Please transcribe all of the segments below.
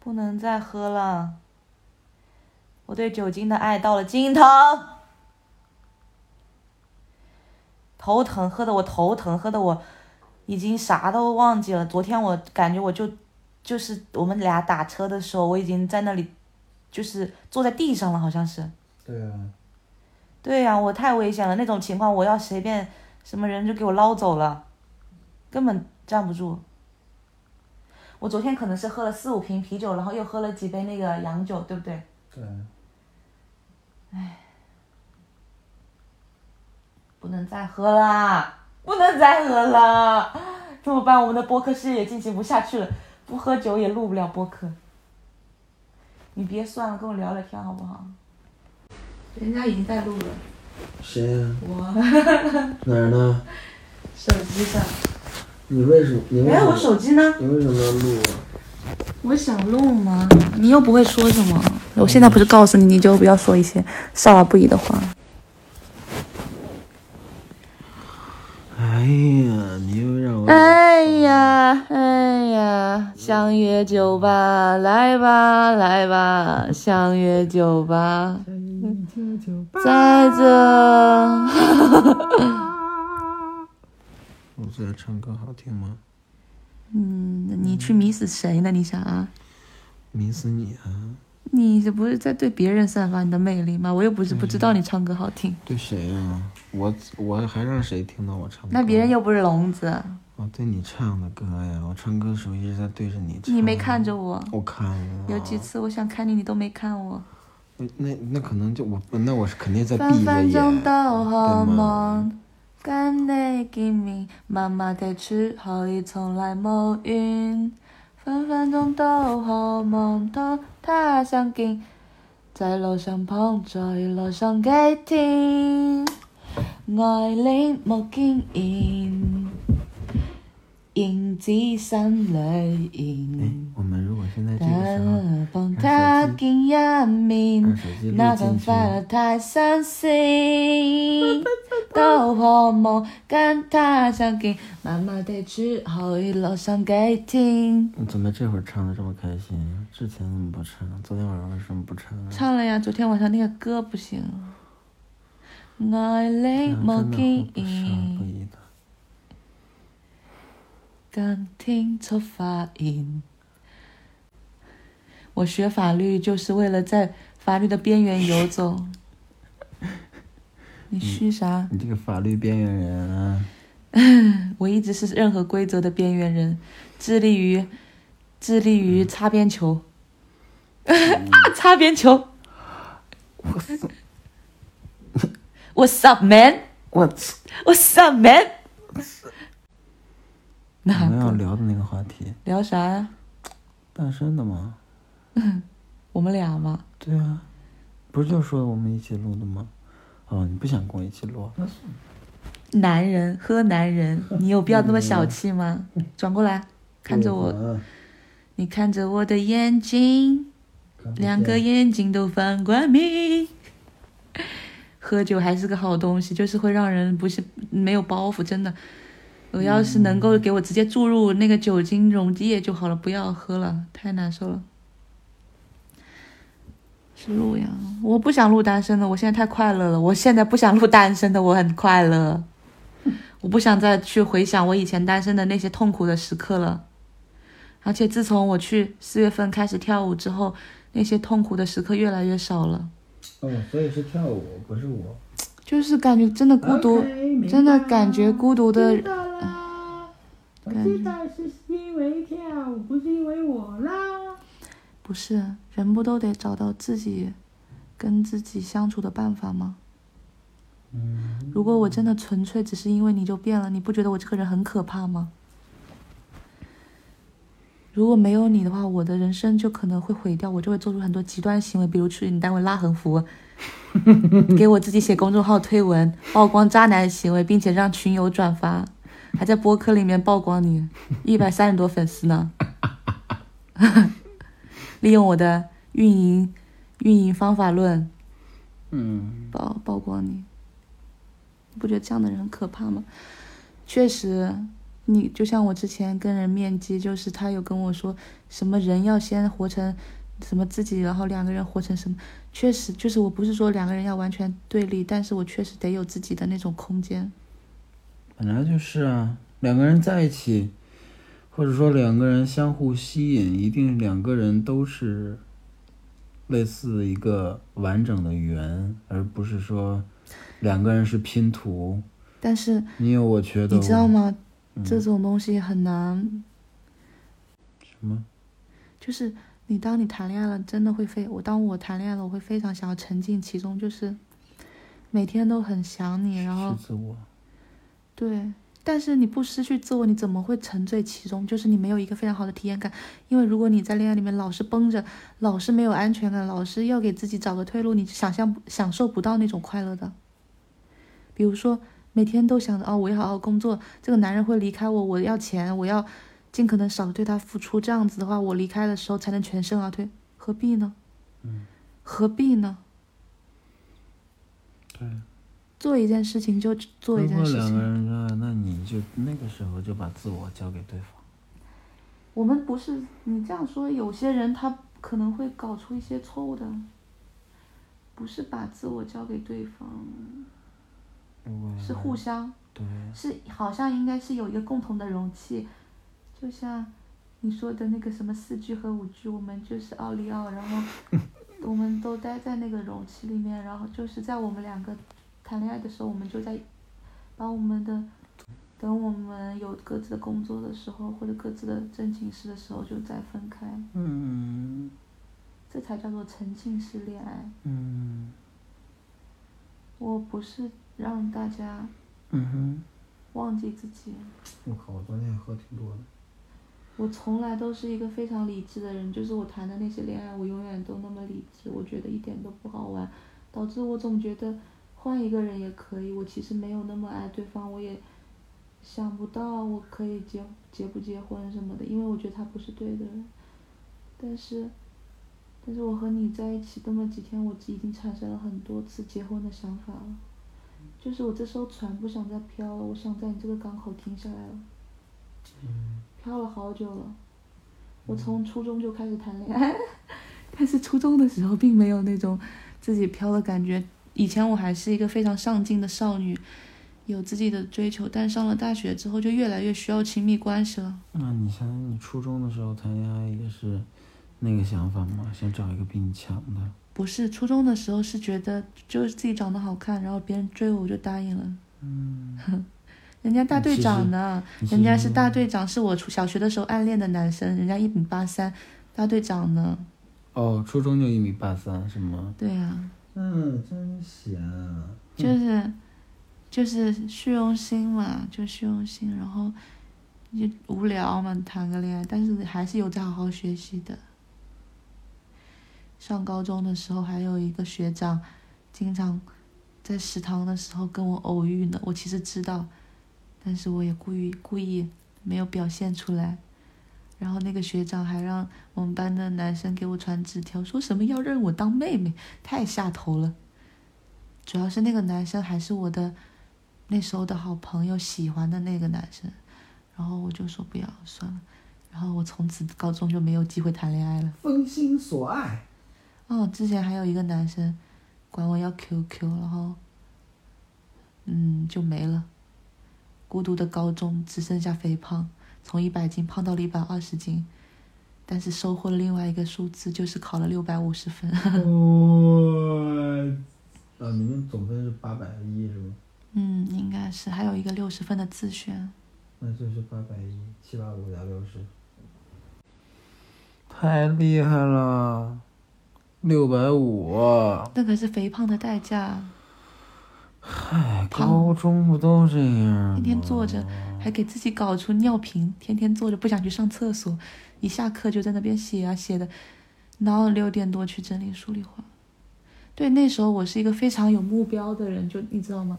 不能再喝了。我对酒精的爱到了尽头，头疼，喝的我头疼，喝的我已经啥都忘记了。昨天我感觉我就就是我们俩打车的时候，我已经在那里就是坐在地上了，好像是。对啊，对呀、我太危险了，那种情况我要随便什么人就给我捞走了，根本站不住。我昨天可能是喝了四五瓶啤酒，然后又喝了几杯那个洋酒，对不对？对，不能再喝啦，不能再喝啦，怎么办？我们的播客事业进行不下去了，不喝酒也录不了播客。你别算了，跟我聊聊天好不好？人家已经在录了，谁呀、我哪儿呢？手机上。你为什么？你为哎，我什么？手机呢？你为什么要录啊？我想录吗？你又不会说什么。我现在不是告诉你，你就不要说一些少儿不宜的话。哎呀，你又让我……哎呀，哎呀，相约酒吧，来吧，来吧，相约酒吧，在这。我在唱歌好听吗？嗯，你去迷死谁呢？你想啊？迷死你啊！你这不是在对别人散发你的魅力吗？我又不是不知道你唱歌好听，对谁呀、我我还让谁听到我唱歌？那别人又不是聋子，我对你唱的歌呀，我唱歌的时候一直在对着你唱。你没看着我。我看了。有几次我想看你，你都没看我。那那那可能就我那我是肯定在分闭着眼，分鐘跟你见面，妈妈的绰好已从来冇用。分分钟都好梦懂，他想见，在路上碰着，一路上给听，爱恋莫牵引。影子心裏哎現。，我们如果现在這個時候的幫他見一面那份快樂太新鮮，都渴望跟他相見，慢慢地去去路上幾天。你怎么这会儿唱的这么开心？之前怎么不唱？昨天晚上为什么不唱啊？唱了呀，昨天晚上那个歌不行。爱你這樣無真的經會不少不驗，宜的。今天出發現。我学法律就是为了在法律的边缘游走。你虚啥？你这个法律边缘人啊！我一直是任何规则的边缘人，致力于致力于擦边球。啊，擦边球！What's up, man?！What's up, man? 我们要聊的那个话题，聊啥呀？单身的吗？我们俩吗？对啊，不是就说我们一起录的吗？哦，你不想跟我一起录？男人喝男人，你有必要那么小气吗？转过来，看着我，啊你看着我的眼睛。两个眼睛都放光明。喝酒还是个好东西，就是会让人不是没有包袱，真的。我要是能够给我直接注入那个酒精溶液就好了，不要喝了，太难受了。是錄呀，我不想录单身的，我现在太快乐了。我现在不想录单身的，我很快乐。我不想再去回想我以前单身的那些痛苦的时刻了。而且自从我去四月份开始跳舞之后，那些痛苦的时刻越来越少了。哦，所以是跳舞，不是我。就是感觉真的孤独真的感觉孤独的知道啦，我知道是因为跳舞，不是因为我啦。不是人不都得找到自己跟自己相处的办法吗？嗯，如果我真的纯粹只是因为你就变了，你不觉得我这个人很可怕嗎？如果没有你的话，我的人生就可能会毁掉，我就会做出很多极端行为，比如去你单位拉横幅，给我自己写公众号推文，曝光渣男行为，并且让群友转发，还在播客里面曝光你，一百三十多粉丝呢。利用我的运营运营方法论嗯，曝曝光你，你不觉得这样的人很可怕嗎？確實，你就像我之前跟人面基，就是他有跟我说什么人要先活成什么自己，然后两个人活成什么，确实就是我不是说两个人要完全对立，但是我确实得有自己的那种空间。本来就是啊，两个人在一起，或者说两个人相互吸引，一定两个人都是类似一个完整的圆，而不是说两个人是拼图。但是你有我觉得，你知道吗？嗯这种东西很难，什么？就是你当你谈恋爱了，真的会非我当我谈恋爱了，我会非常想要沉浸其中，就是每天都很想你，然后自我。对，但是你不失去自我，你怎么会沉醉其中？就是你没有一个非常好的体验感，因为如果你在恋爱里面老是绷着，老是没有安全感，老是要给自己找个退路，你想象不享受不到那种快乐的。比如说每天都想着哦，我要好好工作，这个男人会离开我，我要钱，我要尽可能少的对他付出，这样子的话，我离开的时候才能全身而退，何必呢？嗯，何必呢？对。做一件事情就做一件事情。两个人热爱，那你就那个时候就把自我交给对方。我们不是你这样说，有些人他可能会搞出一些错误的，不是把自我交给对方，是互相，对，是好像应该是有一个共同的容器，就像你说的那个什么四 G 和五 G，我们就是奥利奥，然后我们都待在那个容器里面，然后就是在我们两个谈恋爱的时候，我们就在把我们的。等我们有各自的工作的时候，或者各自的正经事的时候，就再分开。嗯这才叫做沉浸式恋爱。嗯我不是让大家嗯哼。忘记自己，我靠！我昨天也喝挺多的。我从来都是一个非常理智的人，就是我谈的那些恋爱，我永远都那么理智，我觉得一点都不好玩，导致我总觉得换一个人也可以。我其实没有那么爱对方，我也想不到我可以结结不结婚什么的，因为我觉得他不是对的人。但是，但是我和你在一起这么几天，我已经产生了很多次结婚的想法了。就是我这艘船不想再漂了，我想在你这个港口停下来了。漂了好久了，我从初中就开始谈恋爱，但是初中的时候并没有那种自己漂的感觉。以前我还是一个非常上进的少女，有自己的追求，但上了大学之后就越来越需要亲密关系了。那你想想，你初中的时候谈恋爱也是那个想法吗？想找一个比你强的？不是初中的时候是觉得就是自己长得好看，然后别人追我我就答应了。嗯，人家大队长呢，人家是大队长，是我初小学的时候暗恋的男生，人家一米八三，大队长呢？哦，初中就一米八三是吗？对呀、嗯，真闲啊。就是就是虚荣心嘛，就虚荣心，然后就无聊嘛，谈个恋爱，但是还是有在好好学习的。上高中的时候，还有一个学长，经常在食堂的时候跟我偶遇呢。我其实知道，但是我也故意故意没有表现出来。然后那个学长还让我们班的男生给我传纸条，说什么要认我当妹妹，太下头了。主要是那个男生还是我的那时候的好朋友喜欢的那个男生，然后我就说不要算了，然后我从此高中就没有机会谈恋爱了。风心所爱。哦，之前还有一个男生管我要 QQ，然后嗯就没了。孤独的高中只剩下肥胖，从一百斤胖到了一百二十斤，但是收获了另外一个数字，就是考了六百五十分。哇！啊，你们总分是八百一是吗？嗯，应该是还有一个六十分的自选。那就是八百一，七八五加六十。太厉害了，六百五。那可是肥胖的代价，嗨，高中不都这样？天天坐着，还给自己搞出尿频，天天坐着不想去上厕所，一下课就在那边写啊写的，然后六点多去整理数理化。对，那时候我是一个非常有目标的人，就你知道吗？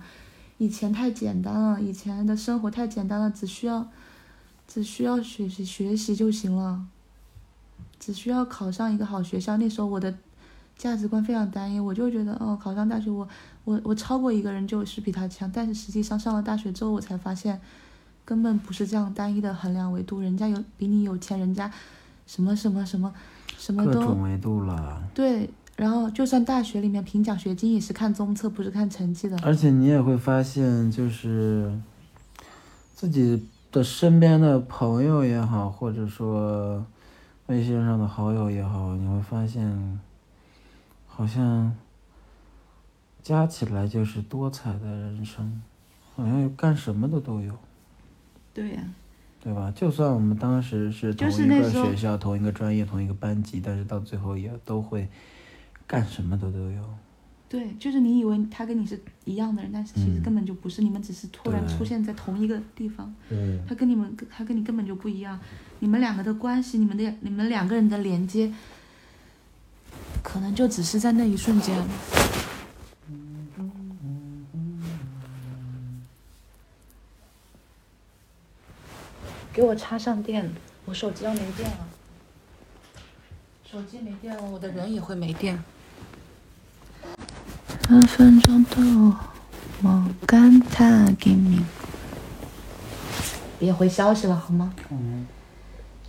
以前太简单了，以前的生活太简单了，只需要只需要学习学习就行了，只需要考上一个好学校。那时候我的价值观非常单一，我就觉得哦，考上大学我我我超过一个人就是比他强，但是实际上上了大学之后，我才发现，根本不是这样单一的衡量维度，人家有比你有钱，人家什么什么什么什么都各种维度了。对。然后就算大学里面评奖学金也是看综测，不是看成绩的。而且你也会发现，就是自己的身边的朋友也好，或者说微信上的好友也好，你会发现，好像加起来就是多彩的人生，好像干什么的都有，对呀、对吧？就算我们当时是同就是一个学校、同一个专业、同一个班级，但是到最后也都会干什么的都有。对，就是你以为他跟你是一样的人，但是其实嗯根本就不是，你们只是突然出现在同一个地方。对，他跟你们，他跟你根本就不一样，你们两个的关系，你们的你们两个人的连接，可能就只是在那一瞬间。给我插上电，我手机要没电了。手机没电了，我的人也会没电。分分钟都莫感他给你。别回消息了好吗？嗯，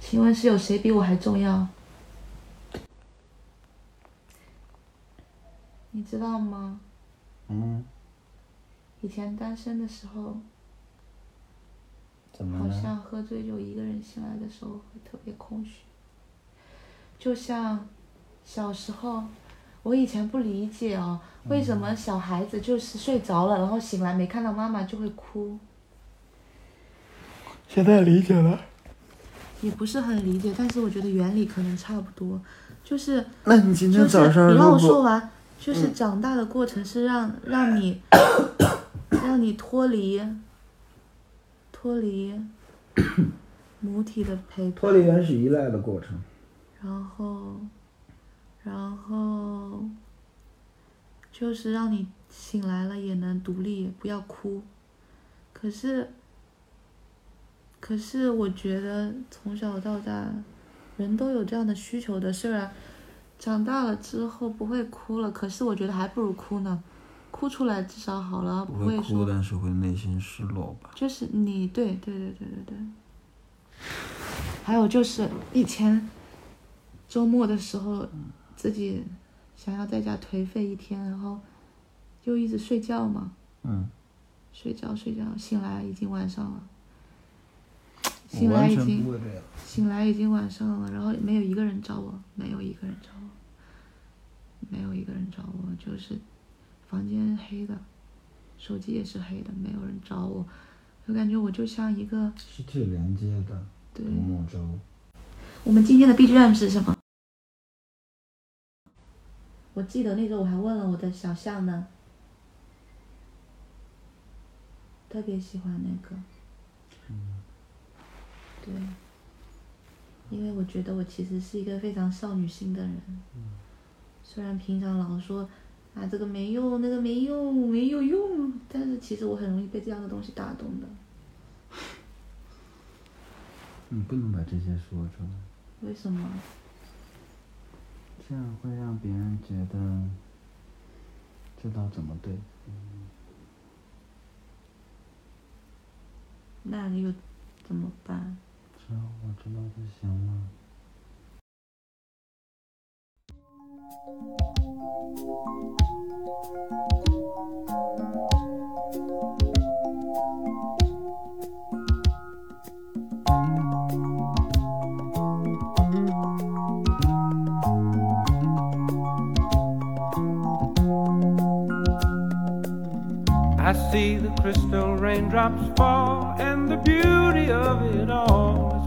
请问是有谁比我还重要？知道吗？嗯，以前单身的时候，怎么了？好像喝醉酒一个人醒来的时候会特别空虚，就像小时候，我以前不理解哦，为什么小孩子就是睡着了，然后醒来没看到妈妈就会哭，现在理解了。也不是很理解，但是我觉得原理可能差不多，就是那你今天早上你让我说完，就是长大的过程是让让你 让你脱离脱离母体的陪伴，脱离原始依赖的过程，然后然后就是让你醒来了也能独立，不要哭。可是可是我觉得从小到大，人都有这样的需求的，虽然。长大了之后不会哭了，可是我觉得还不如哭呢，哭出来至少好了，不会哭，会说但是会内心失落吧？就是你对对对对对对。还有就是以前周末的时候，自己想要在家颓废一天，然后就一直睡觉嘛，嗯，睡觉睡觉，醒来已经晚上了，我醒来已经。醒来已经晚上了，然后没有一个人找我，没有一个人找我，没有一个人找我，就是房间黑的，手机也是黑的，没有人找我，我感觉我就像一个失去连接的对独。木舟。我们今天的 BGM 是什么？我记得那时候我还问了我的小象呢，特别喜欢那个。对，因为我觉得我其实是一个非常少女心的人。虽然平常老说啊这个没用，那个没用，没有用，但是其实我很容易被这样的东西打动的。你不能把这些说出来，为什么？这样会让别人觉得知道怎么对。那又怎么办？只要我知道就行了。 I see the crystal raindrops fall, and the beauty of it all is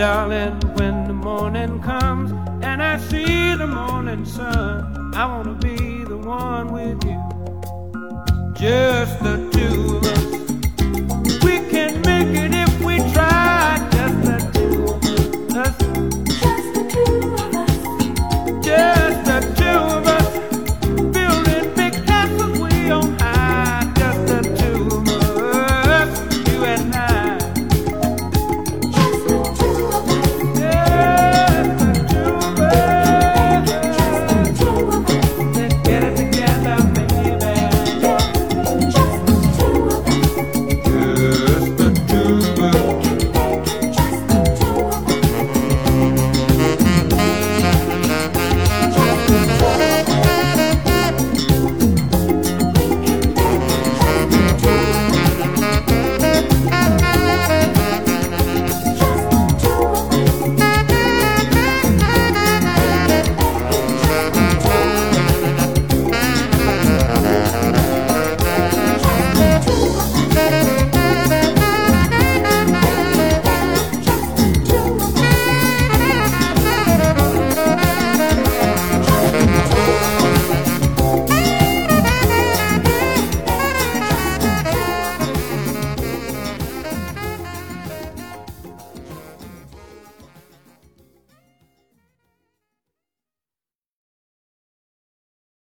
Darling, when the morning comes and I see the morning sun, I wanna be the one with you. Just the